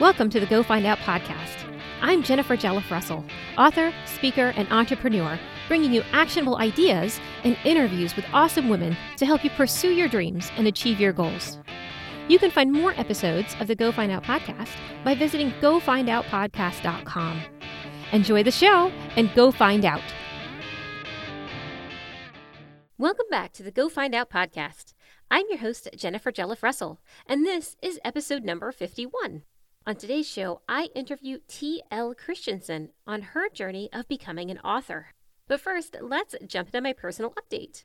Welcome to the Go Find Out podcast. I'm Jennifer Jelliff Russell, author, speaker, and entrepreneur, bringing you actionable ideas and interviews with awesome women to help you pursue your dreams and achieve your goals. You can find more episodes of the Go Find Out podcast by visiting gofindoutpodcast.com. Enjoy the show and go find out. Welcome back to the Go Find Out podcast. I'm your host, Jennifer Jelliff Russell, and this is episode number 51. On today's show, I interview T.L. Christianson on her journey of becoming an author. But first, let's jump into my personal update.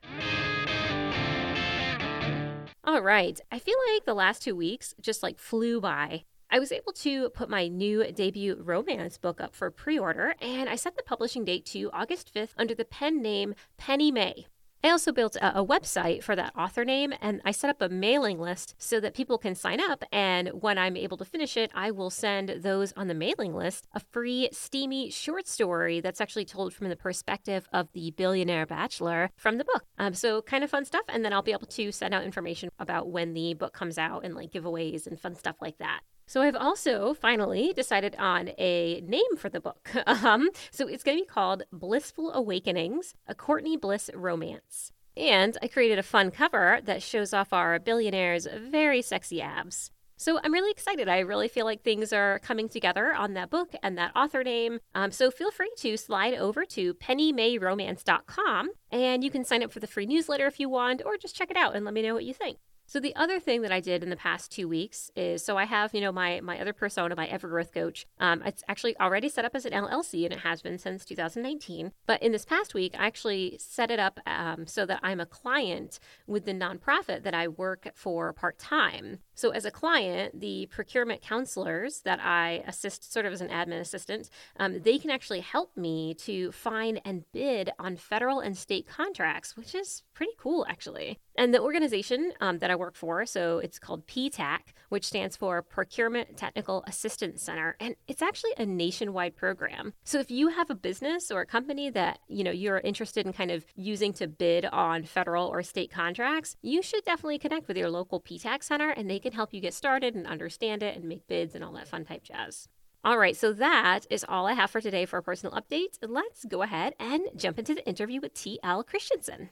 All right, I feel like the last two weeks just like flew by. I was able to put my new debut romance book up for pre order, and I set the publishing date to August 5th under the pen name Penny May. I also built a, a, website for that author name and I set up a mailing list so that people can sign up. And when I'm able to finish it, I will send those on the mailing list a free, steamy short story that's actually told from the perspective of the billionaire bachelor from the book. Um, so, kind of fun stuff. And then I'll be able to send out information about when the book comes out and like giveaways and fun stuff like that. So I've also finally decided on a name for the book. Um, so it's going to be called Blissful Awakenings, a Courtney Bliss romance. And I created a fun cover that shows off our billionaire's very sexy abs. So I'm really excited. I really feel like things are coming together on that book and that author name. Um, so feel free to slide over to pennymayromance.com and you can sign up for the free newsletter if you want, or just check it out and let me know what you think. So the other thing that I did in the past two weeks is so I have you know my my other persona, my Evergrowth coach. Um, it's actually already set up as an LLC and it has been since 2019. But in this past week, I actually set it up um, so that I'm a client with the nonprofit that I work for part time. So as a client, the procurement counselors that I assist, sort of as an admin assistant, um, they can actually help me to find and bid on federal and state contracts, which is pretty cool actually. And the organization um, that I work for, so it's called PTAC, which stands for Procurement Technical Assistance Center, and it's actually a nationwide program. So if you have a business or a company that you know you're interested in kind of using to bid on federal or state contracts, you should definitely connect with your local PTAC center, and they can help you get started and understand it and make bids and all that fun type jazz. All right, so that is all I have for today for a personal update. Let's go ahead and jump into the interview with T.L. Christianson.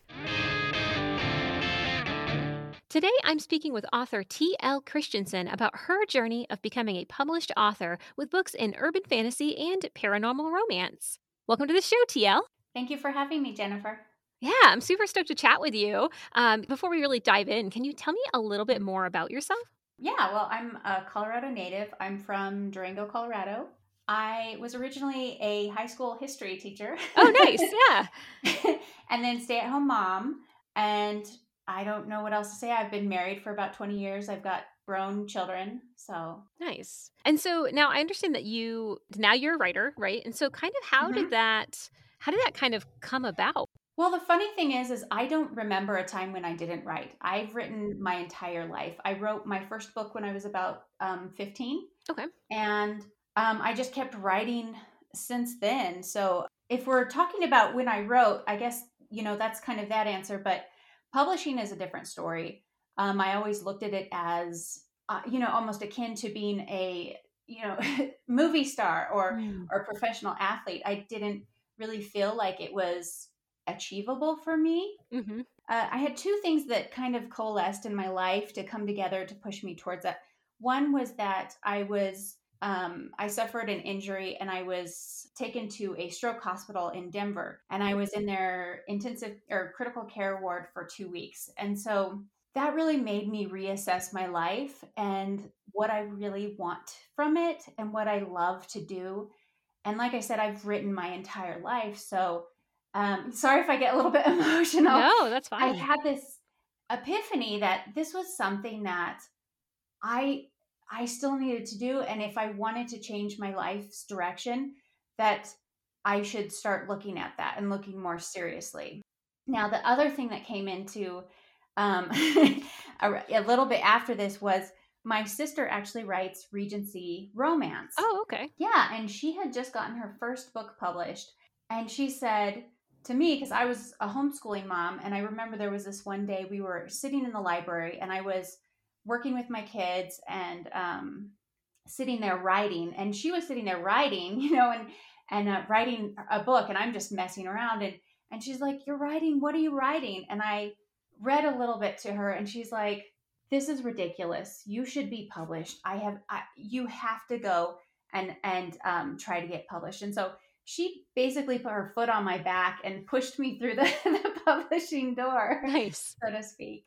Today, I'm speaking with author T.L. Christianson about her journey of becoming a published author with books in urban fantasy and paranormal romance. Welcome to the show, T.L. Thank you for having me, Jennifer. Yeah, I'm super stoked to chat with you. Um, before we really dive in, can you tell me a little bit more about yourself? Yeah, well, I'm a Colorado native. I'm from Durango, Colorado. I was originally a high school history teacher. Oh, nice. Yeah. and then stay at home mom. And I don't know what else to say. I've been married for about 20 years. I've got grown children. So nice. And so now I understand that you now you're a writer, right? And so kind of how mm-hmm. did that how did that kind of come about? Well, the funny thing is is I don't remember a time when I didn't write. I've written my entire life. I wrote my first book when I was about um, 15. Okay. And um, I just kept writing since then. So if we're talking about when I wrote, I guess, you know, that's kind of that answer. But Publishing is a different story. Um, I always looked at it as, uh, you know, almost akin to being a, you know, movie star or mm. or professional athlete. I didn't really feel like it was achievable for me. Mm-hmm. Uh, I had two things that kind of coalesced in my life to come together to push me towards that. One was that I was um, I suffered an injury and I was taken to a stroke hospital in Denver. And I was in their intensive or critical care ward for two weeks. And so that really made me reassess my life and what I really want from it and what I love to do. And like I said, I've written my entire life. So um, sorry if I get a little bit emotional. No, that's fine. I had this epiphany that this was something that I I still needed to do. And if I wanted to change my life's direction, that I should start looking at that and looking more seriously. Now, the other thing that came into um, a, a little bit after this was my sister actually writes Regency romance. Oh, okay. Yeah. And she had just gotten her first book published. And she said to me, because I was a homeschooling mom, and I remember there was this one day we were sitting in the library and I was working with my kids and um, sitting there writing, and she was sitting there writing, you know, and and uh, writing a book, and I'm just messing around, and and she's like, "You're writing? What are you writing?" And I read a little bit to her, and she's like, "This is ridiculous. You should be published. I have, I, you have to go and and um, try to get published." And so she basically put her foot on my back and pushed me through the, the publishing door, nice, so to speak.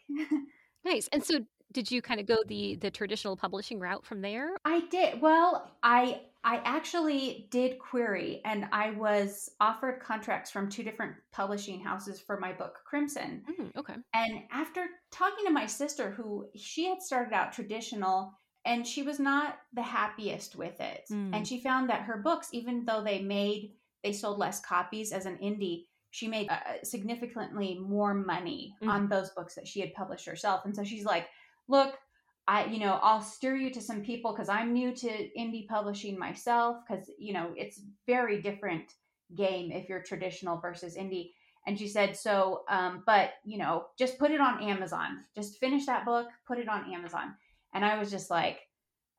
nice. And so, did you kind of go the the traditional publishing route from there? I did. Well, I I actually did query and I was offered contracts from two different publishing houses for my book Crimson. Mm, okay. And after talking to my sister who she had started out traditional and she was not the happiest with it. Mm. And she found that her books even though they made they sold less copies as an indie, she made uh, significantly more money mm. on those books that she had published herself. And so she's like, "Look, I, you know, I'll steer you to some people because I'm new to indie publishing myself because, you know, it's very different game if you're traditional versus indie. And she said, so, um, but, you know, just put it on Amazon. Just finish that book, put it on Amazon. And I was just like,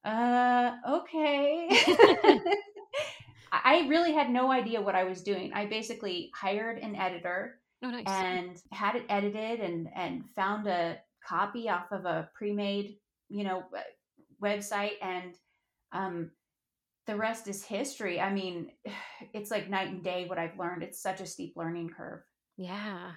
uh, okay. I really had no idea what I was doing. I basically hired an editor oh, nice. and had it edited and, and found a copy off of a pre-made you know website and um the rest is history. I mean it's like night and day what i've learned. It's such a steep learning curve. Yeah.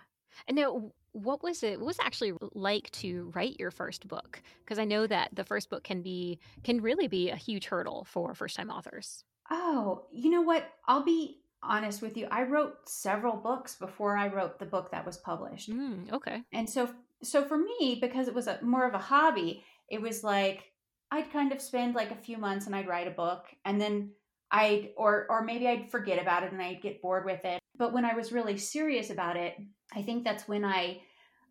And now what was it what was it actually like to write your first book? Because i know that the first book can be can really be a huge hurdle for first time authors. Oh you know what? I'll be honest with you. I wrote several books before i wrote the book that was published. Mm, okay. And so so for me because it was a more of a hobby it was like I'd kind of spend like a few months and I'd write a book and then I'd or or maybe I'd forget about it and I'd get bored with it. But when I was really serious about it, I think that's when I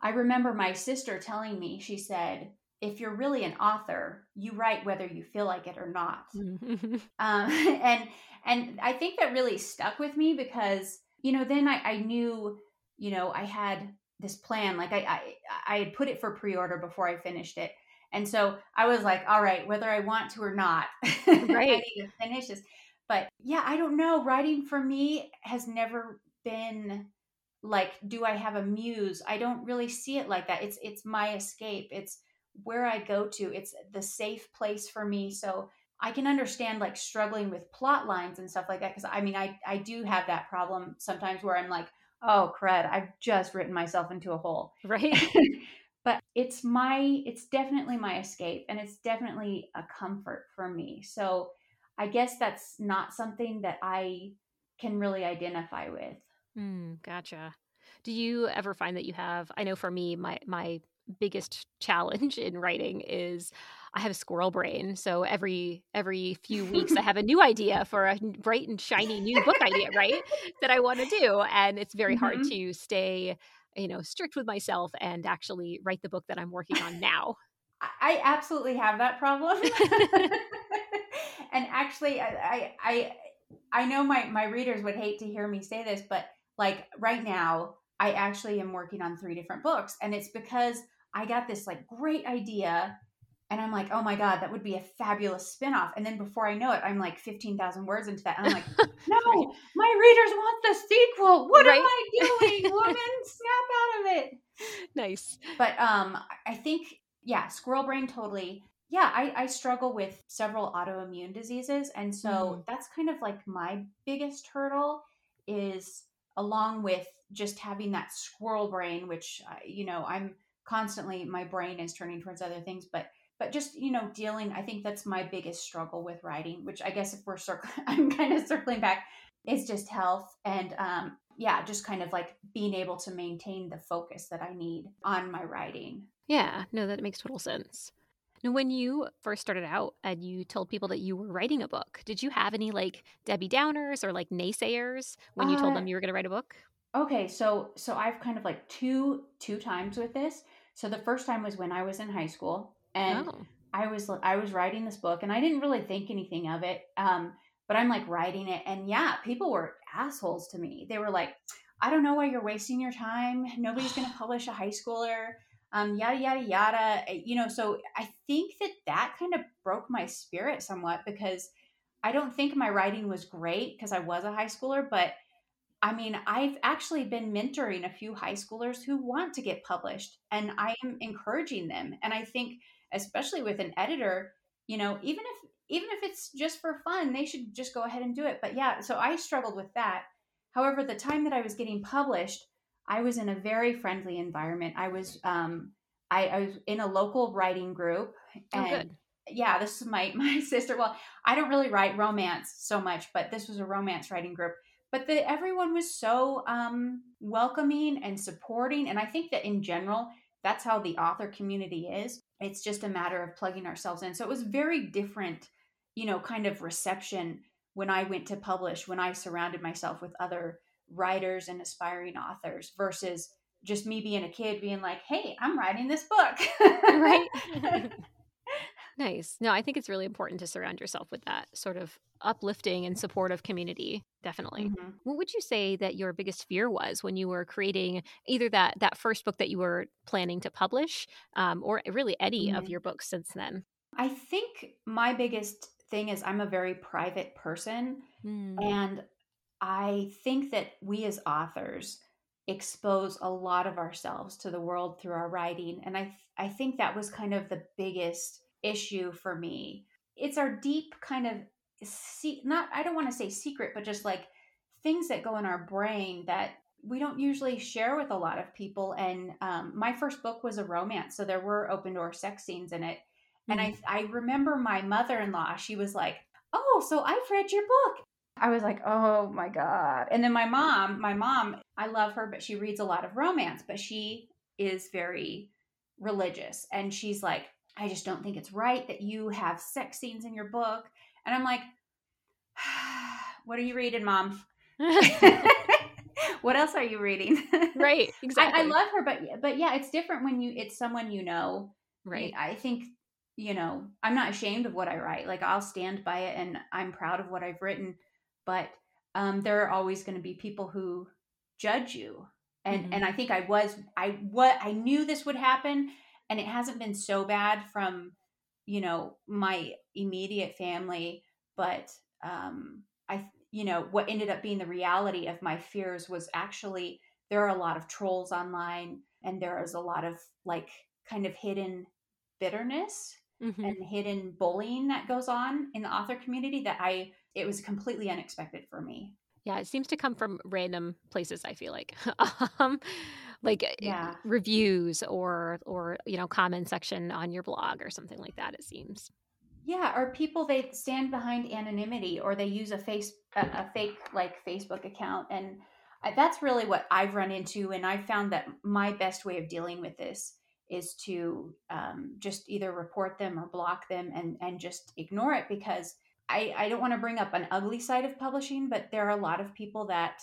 I remember my sister telling me, she said, if you're really an author, you write whether you feel like it or not. um, and and I think that really stuck with me because you know then I, I knew you know I had this plan like I, I I had put it for pre-order before I finished it and so I was like, all right, whether I want to or not, right. I need to finish this. But yeah, I don't know. Writing for me has never been like, do I have a muse? I don't really see it like that. It's it's my escape. It's where I go to. It's the safe place for me. So I can understand like struggling with plot lines and stuff like that. Cause I mean, I, I do have that problem sometimes where I'm like, oh crud, I've just written myself into a hole. Right. but it's my it's definitely my escape and it's definitely a comfort for me so i guess that's not something that i can really identify with mm, gotcha do you ever find that you have i know for me my my biggest challenge in writing is I have a squirrel brain. So every every few weeks I have a new idea for a bright and shiny new book idea, right? That I want to do. And it's very mm-hmm. hard to stay you know strict with myself and actually write the book that i'm working on now i absolutely have that problem and actually I, I i know my my readers would hate to hear me say this but like right now i actually am working on three different books and it's because i got this like great idea and I'm like, oh my God, that would be a fabulous spinoff. And then before I know it, I'm like 15,000 words into that. And I'm like, no, right. my readers want the sequel. What right. am I doing? Woman, snap out of it. Nice. But um, I think, yeah, squirrel brain totally. Yeah, I, I struggle with several autoimmune diseases. And so mm. that's kind of like my biggest hurdle is along with just having that squirrel brain, which, you know, I'm constantly, my brain is turning towards other things. But but just you know dealing i think that's my biggest struggle with writing which i guess if we're circling i'm kind of circling back is just health and um yeah just kind of like being able to maintain the focus that i need on my writing. Yeah no that makes total sense. Now when you first started out and you told people that you were writing a book did you have any like debbie downers or like naysayers when you told them uh, you were going to write a book? okay so so i've kind of like two two times with this. So the first time was when i was in high school and oh. I was I was writing this book, and I didn't really think anything of it. Um, but I'm like writing it, and yeah, people were assholes to me. They were like, "I don't know why you're wasting your time. Nobody's going to publish a high schooler." um, yada yada yada. Eh, you know, so I think that that kind of broke my spirit somewhat because I don't think my writing was great because I was a high schooler, but I mean, I've actually been mentoring a few high schoolers who want to get published, and I am encouraging them. And I think, especially with an editor, you know, even if even if it's just for fun, they should just go ahead and do it. But yeah, so I struggled with that. However, the time that I was getting published, I was in a very friendly environment. I was um, I, I was in a local writing group, oh, and oh, yeah, this is my my sister. Well, I don't really write romance so much, but this was a romance writing group but that everyone was so um, welcoming and supporting. And I think that in general, that's how the author community is. It's just a matter of plugging ourselves in. So it was very different, you know, kind of reception when I went to publish, when I surrounded myself with other writers and aspiring authors versus just me being a kid being like, hey, I'm writing this book. right. Nice. No, I think it's really important to surround yourself with that sort of uplifting and supportive community. Definitely. Mm-hmm. What would you say that your biggest fear was when you were creating either that that first book that you were planning to publish, um, or really any mm-hmm. of your books since then? I think my biggest thing is I'm a very private person, mm. and I think that we as authors expose a lot of ourselves to the world through our writing, and I I think that was kind of the biggest issue for me. It's our deep kind of see not I don't want to say secret, but just like things that go in our brain that we don't usually share with a lot of people. And um, my first book was a romance, so there were open door sex scenes in it. And mm-hmm. I I remember my mother in law. She was like, "Oh, so I've read your book." I was like, "Oh my god!" And then my mom, my mom, I love her, but she reads a lot of romance, but she is very religious, and she's like, I just don't think it's right that you have sex scenes in your book. And I'm like, what are you reading, mom? what else are you reading? right, exactly. I, I, love her, but but yeah, it's different when you it's someone you know. Right. I think you know I'm not ashamed of what I write. Like I'll stand by it, and I'm proud of what I've written. But um, there are always going to be people who judge you, and mm-hmm. and I think I was I what I knew this would happen and it hasn't been so bad from you know my immediate family but um i you know what ended up being the reality of my fears was actually there are a lot of trolls online and there is a lot of like kind of hidden bitterness mm-hmm. and hidden bullying that goes on in the author community that i it was completely unexpected for me yeah it seems to come from random places i feel like um like eh, yeah. reviews or or you know comment section on your blog or something like that it seems yeah or people they stand behind anonymity or they use a face a, a fake like facebook account and that's really what i've run into and i found that my best way of dealing with this is to um, just either report them or block them and and just ignore it because I, I don't want to bring up an ugly side of publishing, but there are a lot of people that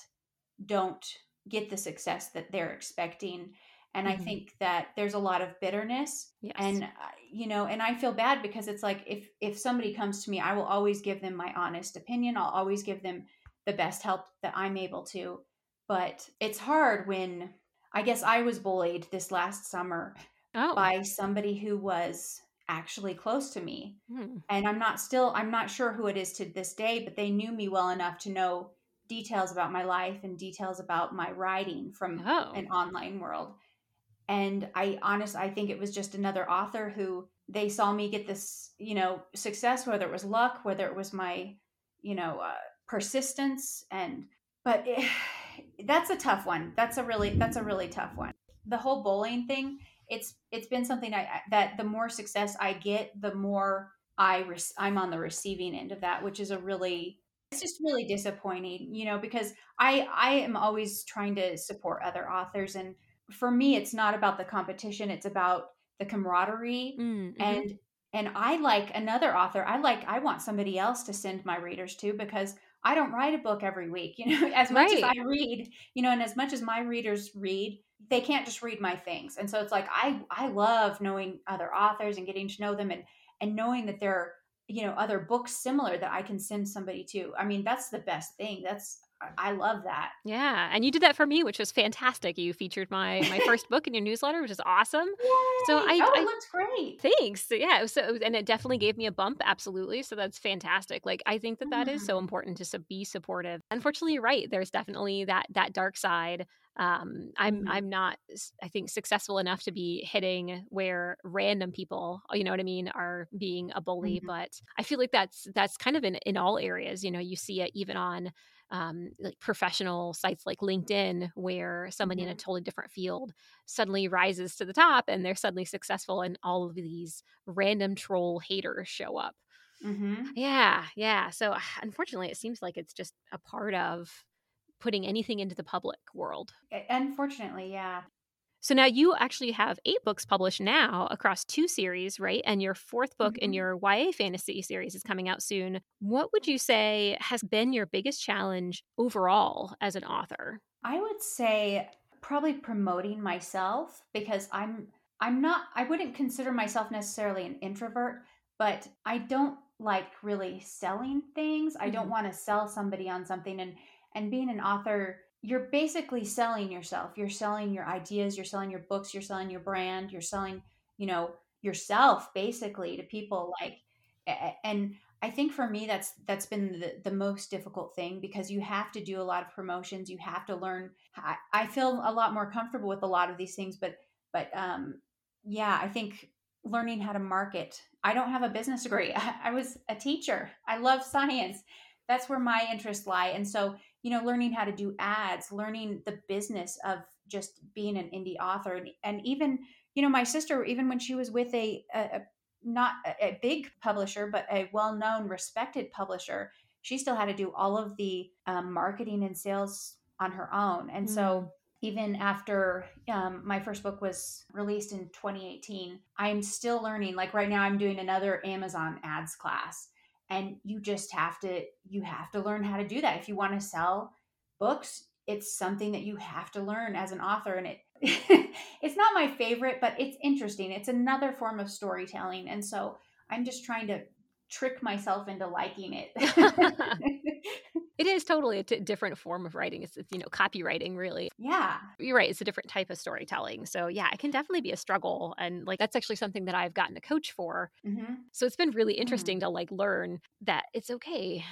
don't get the success that they're expecting and mm-hmm. i think that there's a lot of bitterness yes. and uh, you know and i feel bad because it's like if if somebody comes to me i will always give them my honest opinion i'll always give them the best help that i'm able to but it's hard when i guess i was bullied this last summer oh. by somebody who was actually close to me hmm. and i'm not still i'm not sure who it is to this day but they knew me well enough to know details about my life and details about my writing from oh. an online world. And I honest I think it was just another author who they saw me get this, you know, success whether it was luck, whether it was my, you know, uh, persistence and but it, that's a tough one. That's a really that's a really tough one. The whole bullying thing, it's it's been something I that the more success I get, the more I I'm on the receiving end of that, which is a really it's just really disappointing you know because i i am always trying to support other authors and for me it's not about the competition it's about the camaraderie mm-hmm. and and i like another author i like i want somebody else to send my readers to because i don't write a book every week you know as much right. as i read you know and as much as my readers read they can't just read my things and so it's like i i love knowing other authors and getting to know them and and knowing that there are you know other books similar that i can send somebody to i mean that's the best thing that's I love that. Yeah, and you did that for me, which was fantastic. You featured my my first book in your newsletter, which is awesome. Yay! So I, oh, I it looks great. Thanks. Yeah. So, and it definitely gave me a bump. Absolutely. So that's fantastic. Like, I think that that is so Mm. important to be supportive. Unfortunately, you're right. There's definitely that that dark side. Um, I'm Mhm. I'm not I think successful enough to be hitting where random people, you know what I mean, are being a bully. Mhm. But I feel like that's that's kind of in in all areas. You know, you see it even on um, like professional sites like LinkedIn, where somebody in a Mhm. totally different field suddenly rises to the top and they're suddenly successful, and all of these random troll haters show up. Mhm. Yeah, yeah. So unfortunately, it seems like it's just a part of putting anything into the public world. Uh, Unfortunately, yeah. So now you actually have eight books published now across two series, right? And your fourth book in Mhm. your YA fantasy series is coming out soon. What would you say has been your biggest challenge overall as an author? I would say probably promoting myself because I'm I'm not I wouldn't consider myself necessarily an introvert, but I don't like really selling things. I don't Mhm. want to sell somebody on something and and being an author, you're basically selling yourself. You're selling your ideas, you're selling your books, you're selling your brand, you're selling, you know, yourself basically to people like and I think for me that's that's been the, the most difficult thing because you have to do a lot of promotions. You have to learn. I, I feel a lot more comfortable with a lot of these things, but but um, yeah, I think learning how to market. I don't have a business degree. I, I was a teacher. I love science. That's where my interests lie. And so you know, learning how to do ads, learning the business of just being an indie author, and, and even you know, my sister, even when she was with a, a, a not a, big publisher, but a well known, respected publisher, she still had to do all of the um, marketing and sales on her own. And so, even after um, my first book was released in 2018, I'm still learning. Like right now, I'm doing another Amazon ads class. And you just have to you have to learn how to do that if you want to sell books. It's something that you have to learn as an author, and it it's not my favorite, but it's interesting. It's another form of storytelling. And so I'm just trying to trick myself into liking it. It is totally a t- different form of writing. It's, it's, you know, copywriting, really. yeah. You're right. It's a different type of storytelling. So, yeah, it can definitely be a struggle. And like, that's actually something that I've gotten a coach for. hmm So, it's been really Mm. interesting to like learn that it's okay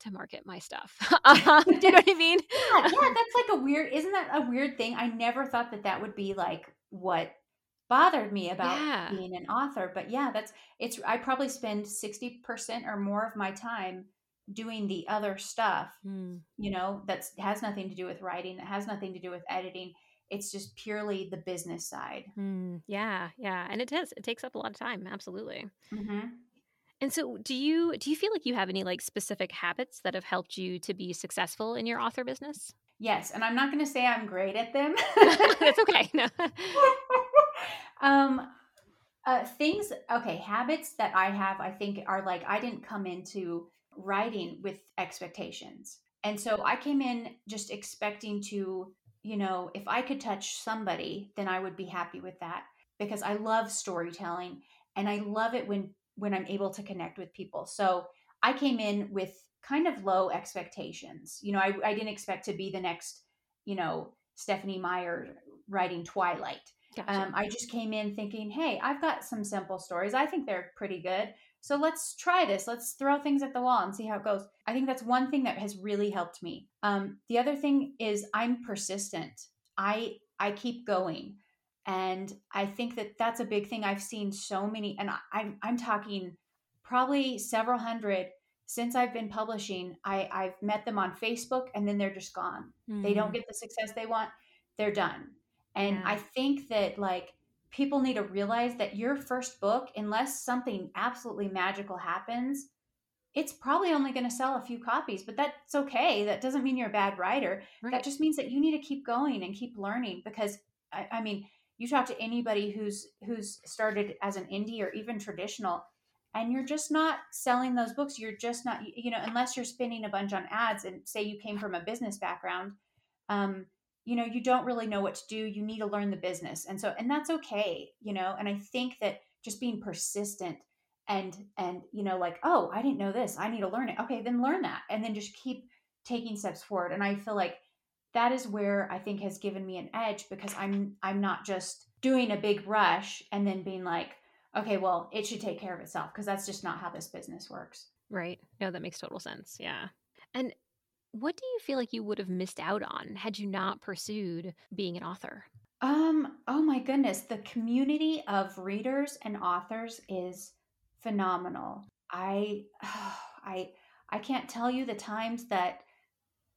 to market my stuff. Uh, Do you know what I mean? Yeah, yeah, that's like a weird, isn't that a weird thing? I never thought that that would be like what bothered me about Yeah. being an author. But yeah, that's, it's, I probably spend 60% or more of my time doing the other stuff Hmm. you know that's has nothing to do with writing it has nothing to do with editing it's just purely the business side Hmm. Yeah. Yeah. And it does. It takes up a lot of time. Absolutely. mm-hmm. And so, do you do you feel like you have any like specific habits that have helped you to be successful in your author business? yes and i'm not going to say i'm great at them That's okay. No. um uh, things okay habits that i have i think are like i didn't come into writing with expectations. And so i came in just expecting to you know if i could touch somebody then i would be happy with that because i love storytelling and i love it when when i'm able to connect with people. So i came in with kind of low expectations. You know i, I didn't expect to be the next you know stephenie meyer writing twilight Gotcha. um, I just came in thinking, hey, I've got some simple stories. I think they're pretty good. So let's try this. Let's throw things at the wall and see how it goes. I think that's one thing that has really helped me. Um, the other thing is I'm persistent. I I keep going, and I think that that's a big thing. I've seen so many, and I, I'm I'm talking probably several hundred since I've been publishing. I I've met them on Facebook, and then they're just gone they don't Mm. get the success they want they're done and Yeah. i think that like people need to realize that your first book unless something absolutely magical happens it's probably only going to sell a few copies but that's okay that doesn't mean you're a bad writer Right. that just means that you need to keep going and keep learning because I, I mean you talk to anybody who's who's started as an indie or even traditional and you're just not selling those books you're just not you know unless you're spending a bunch on ads and say you came from a business background um, you know you don't really know what to do you need to learn the business and so and that's okay you know and i think that just being persistent and and you know like oh i didn't know this i need to learn it okay then learn that and then just keep taking steps forward. And I feel like that is where I think has given me an edge because I'm I'm not just doing a big rush and then being like, okay, well, it should take care of itself because that's just not how this business works. Right. No, that makes total sense. Yeah. And what do you feel like you would have missed out on had you not pursued being an author? Um, oh my goodness, the community of readers and authors is phenomenal. I I I can't tell you the times that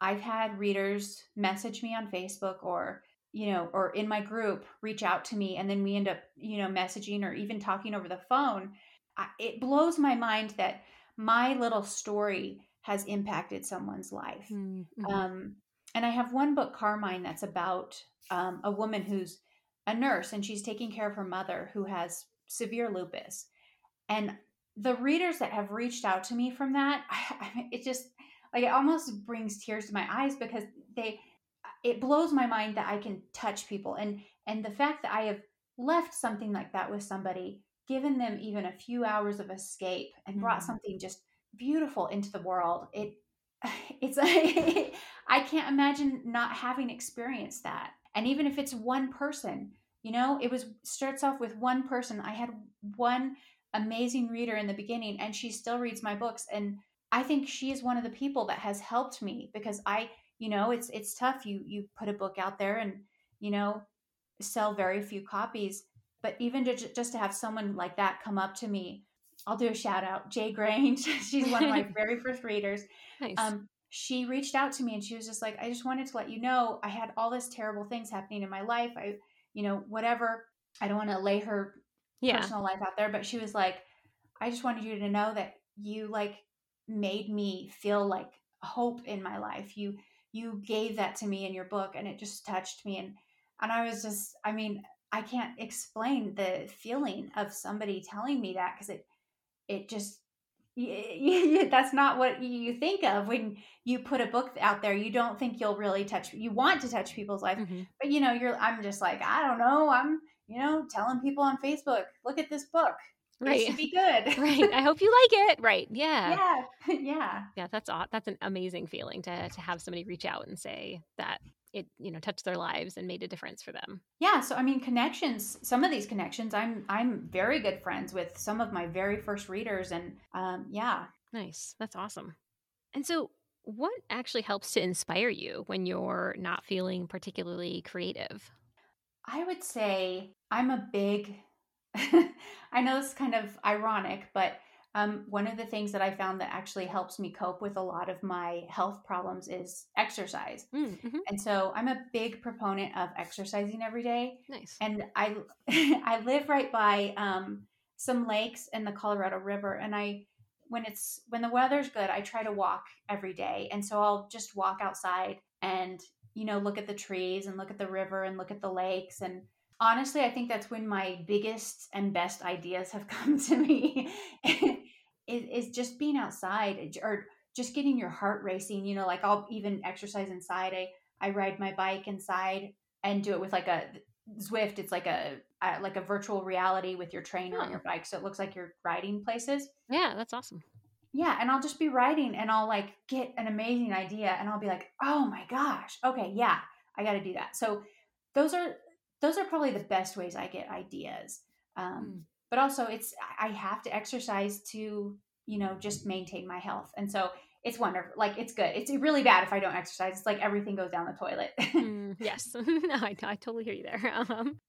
I've had readers message me on Facebook or you know or in my group reach out to me and then we end up you know messaging or even talking over the phone. I, it blows my mind that my little story has impacted someone's life. Mm-hmm. Um, and I have one book, Carmine, that's about um, a woman who's a nurse and she's taking care of her mother who has severe lupus. And the readers that have reached out to me from that, I, I, it just like it almost brings tears to my eyes because they it blows my mind that I can touch people and and the fact that I have left something like that with somebody, given them even a few hours of escape and brought mm. something just beautiful into the world. It it's I can't imagine not having experienced that. And even if it's one person, you know, it was starts off with one person. I had one amazing reader in the beginning and she still reads my books and I think she is one of the people that has helped me because I, you know, it's it's tough you you put a book out there and, you know, sell very few copies, but even just just to have someone like that come up to me I'll do a shout out. Jay Grange, she's one of my very first readers. Nice. Um, she reached out to me and she was just like, I just wanted to let you know I had all this terrible things happening in my life. I, you know, whatever. I don't want to lay her yeah. personal life out there, but she was like, I just wanted you to know that you like made me feel like hope in my life. You you gave that to me in your book and it just touched me and and I was just I mean, I can't explain the feeling of somebody telling me that because it it just that's not what you think of when you put a book out there. You don't think you'll really touch you want to touch people's life mm-hmm. but you know you're i'm just like i don't know. I'm you know telling people on facebook look at this book. Right. it should be good right. I hope you like it. Right. Yeah. Yeah. Yeah. Yeah that's that's an amazing feeling to to have somebody reach out and say that it you know touched their lives and made a difference for them. Yeah so i mean connections some of these connections i'm i'm very good friends with some of my very first readers and um yeah. Nice that's awesome. And so what actually helps to inspire you when you're not feeling particularly creative? I would say i'm a big i know this is kind of ironic but um, one of the things that I found that actually helps me cope with a lot of my health problems is exercise. Mm, mm-hmm. And so I'm a big proponent of exercising every day. Nice. And I I live right by um, some lakes and the Colorado River, and I when it's when the weather's good, I try to walk every day. And so I'll just walk outside and you know look at the trees and look at the river and look at the lakes and honestly, I think that's when my biggest and best ideas have come to me. Is, just being outside or just getting your heart racing. You know, like I'll even exercise inside. I I ride my bike inside and do it with like a Zwift. It's like a, a like a virtual reality with your trainer oh. on your bike, so it looks like you're riding places. Yeah, that's awesome. Yeah, and I'll just be riding and I'll like get an amazing idea and I'll be like, "Oh my gosh. Okay, yeah, I got to do that." So those are those are probably the best ways I get ideas. Um, mm. But also, it's I have to exercise to you know just maintain my health, and so it's wonderful. Like it's good. It's really bad if I don't exercise. It's like everything goes down the toilet. mm, yes, no, I, I, totally hear you there. Um,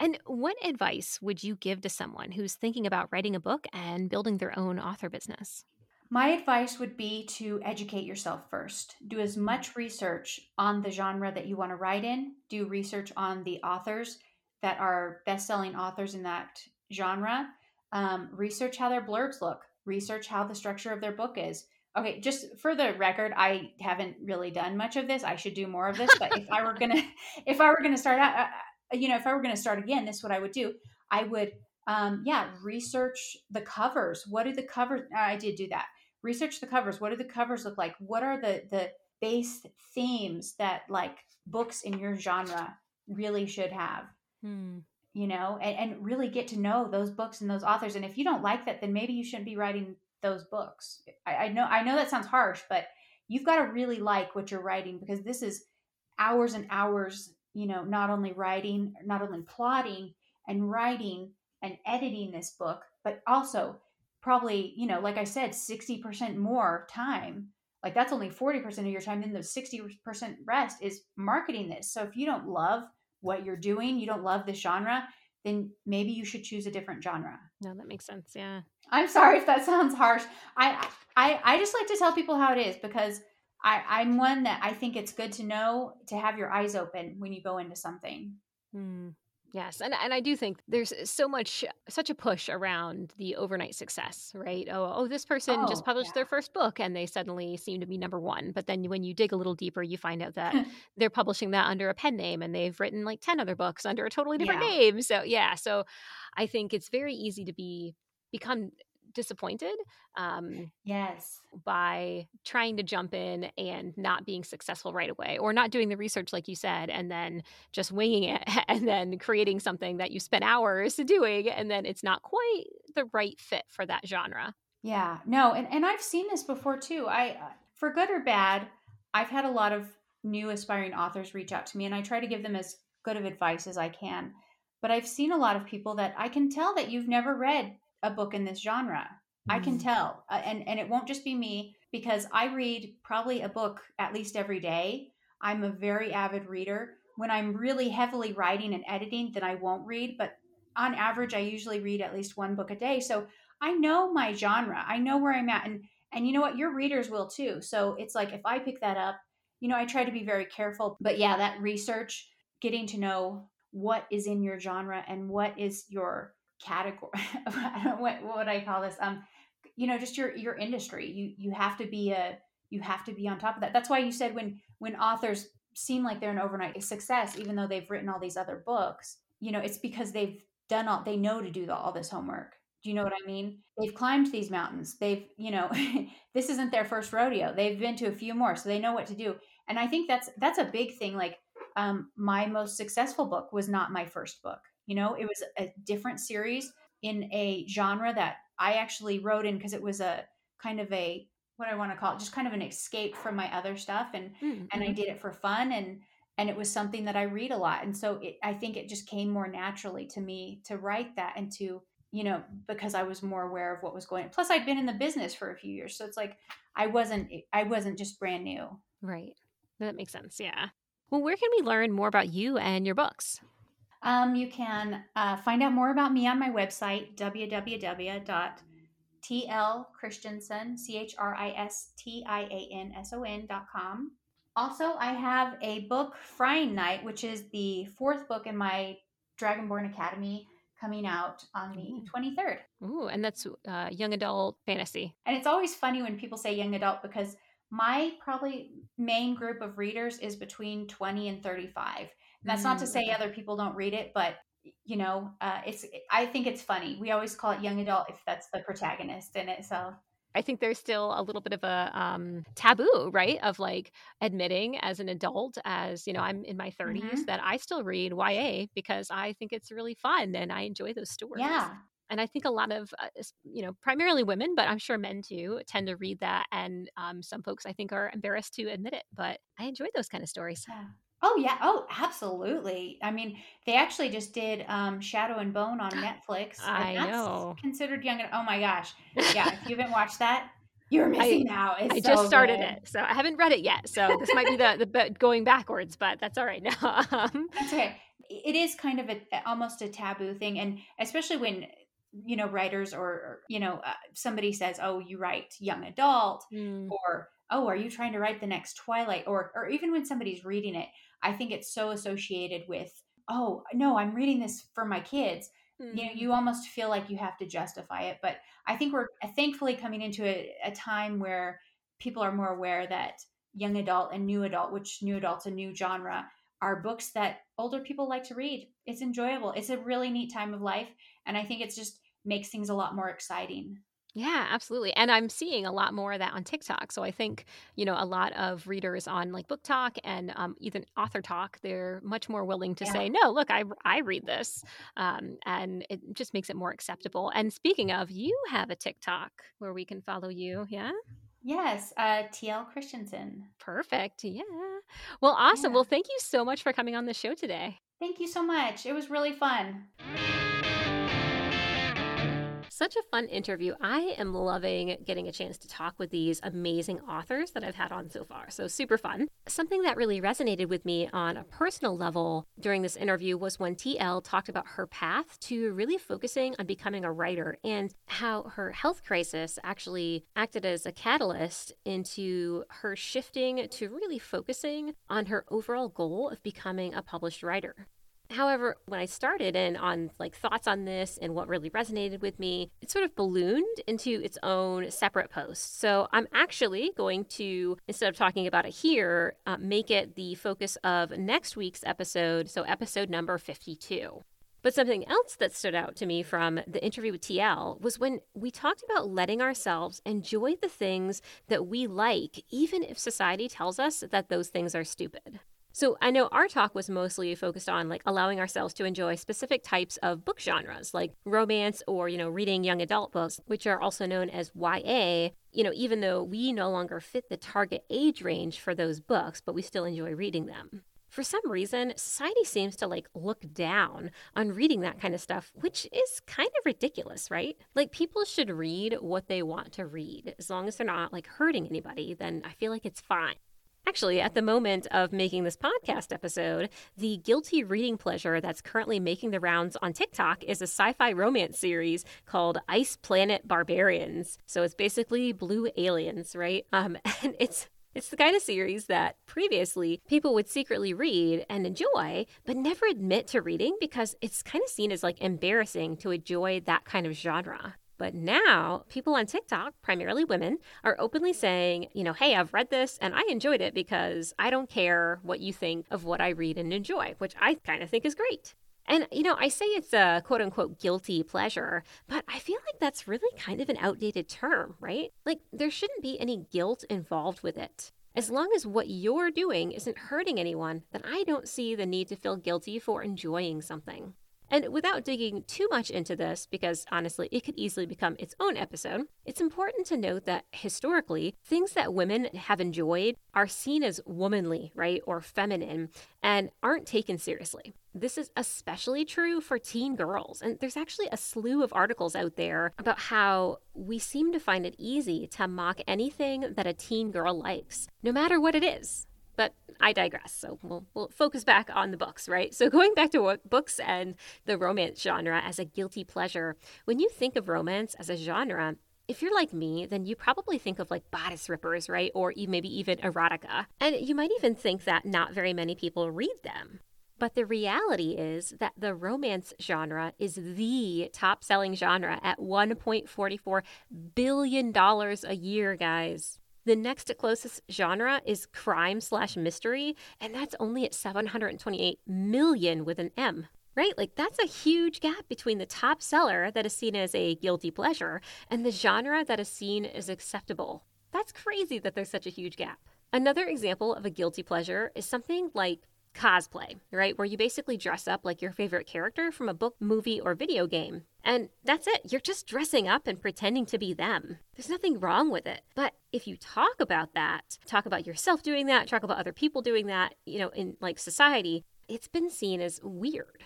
and what advice would you give to someone who's thinking about writing a book and building their own author business? My advice would be to educate yourself first. Do as much research on the genre that you want to write in. Do research on the authors that are best selling authors in that genre. Um, research how their blurbs look. Research how the structure of their book is. Okay, just for the record, I haven't really done much of this. I should do more of this. But if I were gonna, if I were gonna start out, uh, uh, you know, if I were gonna start again, this is what I would do. I would, um, yeah, research the covers. What do the covers? I did do that research the covers what do the covers look like what are the the base themes that like books in your genre really should have hmm. You know and, and really get to know those books and those authors and if you don't like that then maybe you shouldn't be writing those books I, I know i know that sounds harsh but you've got to really like what you're writing because this is hours and hours, you know, not only writing, not only plotting and writing and editing this book, but also probably, you know, like I said, 60% more time. Like that's only 40% of your time. Then the 60% rest is marketing this. So if you don't love what you're doing, you don't love this genre, then maybe you should choose a different genre. No, that makes sense. Yeah. I'm sorry if that sounds harsh. I I I just like to tell people how it is because I I'm one that I think it's good to know to have your eyes open when you go into something. Hmm. Yes, and and I do think there's so much such a push around the overnight success, right? Oh, oh, this person oh, just published yeah. their first book and they suddenly seem to be number 1. But then when you dig a little deeper, you find out that they're publishing that under a pen name and they've written like 10 other books under a totally different yeah. name. So, yeah, so I think it's very easy to be become disappointed um, yes. by trying to jump in and not being successful right away or not doing the research like you said and then just winging it and then creating something that you spent hours doing and then it's not quite the right fit for that genre. Yeah no and, and i've seen this before too i uh, for good or bad i've had a lot of new aspiring authors reach out to me and i try to give them as good of advice as i can but i've seen a lot of people that i can tell that you've never read a book in this genre. Mm-hmm. I can mm. tell. Uh, and and it won't just be me because I read probably a book at least every day. I'm a very avid reader. When I'm really heavily writing and editing, then I won't read, but on average I usually read at least one book a day. So I know my genre. I know where I'm at and and you know what your readers will too. So it's like if I pick that up, you know, I try to be very careful. But yeah, that research, getting to know what is in your genre and what is your category i don't what, what would i call this um you know just your your industry you you have to be a you have to be on top of that. That's why you said when when authors seem like they're an overnight success even though they've written all these other books you know it's because they've done all they know to do the, all this homework. Do you know what i mean? They've climbed these mountains. They've you know this isn't their first rodeo. They've been to a few more so they know what to do. And i think that's that's a big thing like um, my most successful book was not my first book you know, it was a different series in a genre that I actually wrote in because it was a kind of a what I want to call it, just kind of an escape from my other stuff, and mm-hmm. and I mm-hmm. did it for fun, and and it was something that I read a lot, and so it, I think it just came more naturally to me to write that and to you know because I was more aware of what was going. on. Plus, I'd been in the business for a few years, so it's like I wasn't I wasn't just brand new. Right. That makes sense. Yeah. Well, where can we learn more about you and your books? Um, you can uh, find out more about me on my website, www.tlchristianson, C-H-R-I-S-T-I-A-N-S-O-N.com. Also, I have a book, Frying Night, which is the fourth book in my Dragonborn Academy coming out on the 23rd. Ooh, and that's uh, young adult fantasy. And it's always funny when people say young adult because my probably main group of readers is between 20 and 35 that's not to say mm. other people don't read it, but you know, uh, it's. I think it's funny. We always call it young adult if that's the protagonist in it. So I think there's still a little bit of a um, taboo, right? Of like admitting as an adult, as you know, I'm in my 30s, mm-hmm. that I still read YA because I think it's really fun and I enjoy those stories. Yeah. And I think a lot of, uh, you know, primarily women, but I'm sure men too, tend to read that. And um, some folks I think are embarrassed to admit it, but I enjoy those kind of stories. Yeah. Oh yeah. Oh, absolutely. I mean, they actually just did um, Shadow and Bone on Netflix. I know. Considered young. And, Oh my gosh. Yeah. if you haven't watched that, you're missing I, out. It's I so just started good. it, so I haven't read it yet. So this might be the the going backwards, but that's all right now. Um, that's okay. It is kind of a almost a taboo thing, and especially when you know writers or, or you know uh, somebody says, "Oh, you write young adult," mm. or "Oh, are you trying to write the next Twilight?" or or even when somebody's reading it I think it's so associated with, oh, no, I'm reading this for my kids. Mm-hmm. You know, you almost feel like you have to justify it. But I think we're uh, thankfully coming into a, a time where people are more aware that young adult and new adult, which new adult's a new genre, are books that older people like to read. It's enjoyable. It's a really neat time of life. And I think it's just makes things a lot more exciting. Yeah, absolutely. And I'm seeing a lot more of that on TikTok. So I think, you know, a lot of readers on like BookTok and um, even AuthorTok, they're much more willing to yeah. say, no, look, I, I read this. Um, and it just makes it more acceptable. And speaking of, you have a TikTok where we can follow you. Yeah. Yes, uh, TL Christianson. Perfect. Yeah. Well, awesome. Yeah. Well, thank you so much for coming on the show today. Thank you so much. It was really fun. Such a fun interview. I am loving getting a chance to talk with these amazing authors that I've had on so far. So, super fun. Something that really resonated with me on a personal level during this interview was when TL talked about her path to really focusing on becoming a writer and how her health crisis actually acted as a catalyst into her shifting to really focusing on her overall goal of becoming a published writer. However, when I started and on like thoughts on this and what really resonated with me, it sort of ballooned into its own separate post. So I'm actually going to, instead of talking about it here, uh, make it the focus of next week's episode. So episode number 52. But something else that stood out to me from the interview with TL was when we talked about letting ourselves enjoy the things that we like, even if society tells us that those things are stupid. So I know our talk was mostly focused on like allowing ourselves to enjoy specific types of book genres like romance or, you know, reading young adult books, which are also known as YA, you know, even though we no longer fit the target age range for those books, but we still enjoy reading them. For some reason, society seems to like look down on reading that kind of stuff, which is kind of ridiculous, right? Like people should read what they want to read. As long as they're not like hurting anybody, then I feel like it's fine. Actually, at the moment of making this podcast episode, the guilty reading pleasure that's currently making the rounds on TikTok is a sci fi romance series called Ice Planet Barbarians. So it's basically blue aliens, right? Um, and it's it's the kind of series that previously people would secretly read and enjoy, but never admit to reading because it's kind of seen as like embarrassing to enjoy that kind of genre. But now, people on TikTok, primarily women, are openly saying, you know, hey, I've read this and I enjoyed it because I don't care what you think of what I read and enjoy, which I kind of think is great. And, you know, I say it's a quote unquote guilty pleasure, but I feel like that's really kind of an outdated term, right? Like, there shouldn't be any guilt involved with it. As long as what you're doing isn't hurting anyone, then I don't see the need to feel guilty for enjoying something. And without digging too much into this, because honestly, it could easily become its own episode, it's important to note that historically, things that women have enjoyed are seen as womanly, right, or feminine, and aren't taken seriously. This is especially true for teen girls. And there's actually a slew of articles out there about how we seem to find it easy to mock anything that a teen girl likes, no matter what it is. But I digress. So we'll, we'll focus back on the books, right? So going back to what books and the romance genre as a guilty pleasure, when you think of romance as a genre, if you're like me, then you probably think of like bodice rippers, right? Or maybe even erotica. And you might even think that not very many people read them. But the reality is that the romance genre is the top selling genre at $1.44 billion a year, guys. The next closest genre is crime slash mystery, and that's only at 728 million with an M. Right? Like, that's a huge gap between the top seller that is seen as a guilty pleasure and the genre that is seen as acceptable. That's crazy that there's such a huge gap. Another example of a guilty pleasure is something like cosplay, right? Where you basically dress up like your favorite character from a book, movie, or video game. And that's it. You're just dressing up and pretending to be them. There's nothing wrong with it. But if you talk about that, talk about yourself doing that, talk about other people doing that, you know, in like society, it's been seen as weird.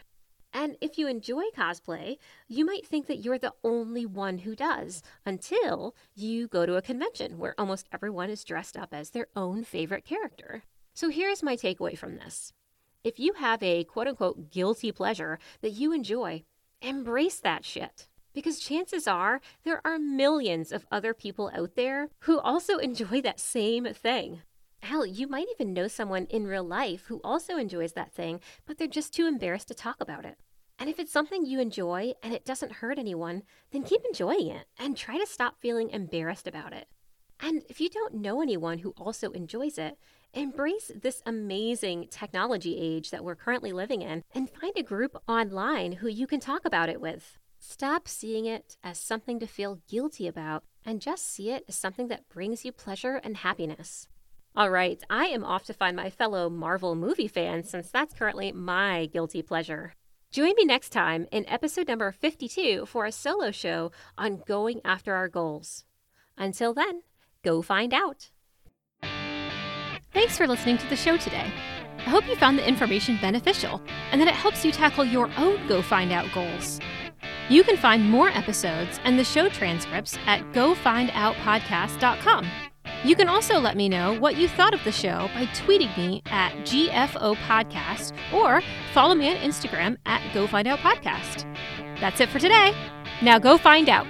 And if you enjoy cosplay, you might think that you're the only one who does until you go to a convention where almost everyone is dressed up as their own favorite character. So here's my takeaway from this. If you have a quote unquote guilty pleasure that you enjoy, embrace that shit. Because chances are there are millions of other people out there who also enjoy that same thing. Hell, you might even know someone in real life who also enjoys that thing, but they're just too embarrassed to talk about it. And if it's something you enjoy and it doesn't hurt anyone, then keep enjoying it and try to stop feeling embarrassed about it. And if you don't know anyone who also enjoys it, embrace this amazing technology age that we're currently living in and find a group online who you can talk about it with. Stop seeing it as something to feel guilty about and just see it as something that brings you pleasure and happiness. All right, I am off to find my fellow Marvel movie fans since that's currently my guilty pleasure. Join me next time in episode number 52 for a solo show on going after our goals. Until then, go find out. Thanks for listening to the show today. I hope you found the information beneficial and that it helps you tackle your own Go Find Out goals. You can find more episodes and the show transcripts at gofindoutpodcast.com. You can also let me know what you thought of the show by tweeting me at GFO Podcast or follow me on Instagram at Go Find Out Podcast. That's it for today. Now go find out.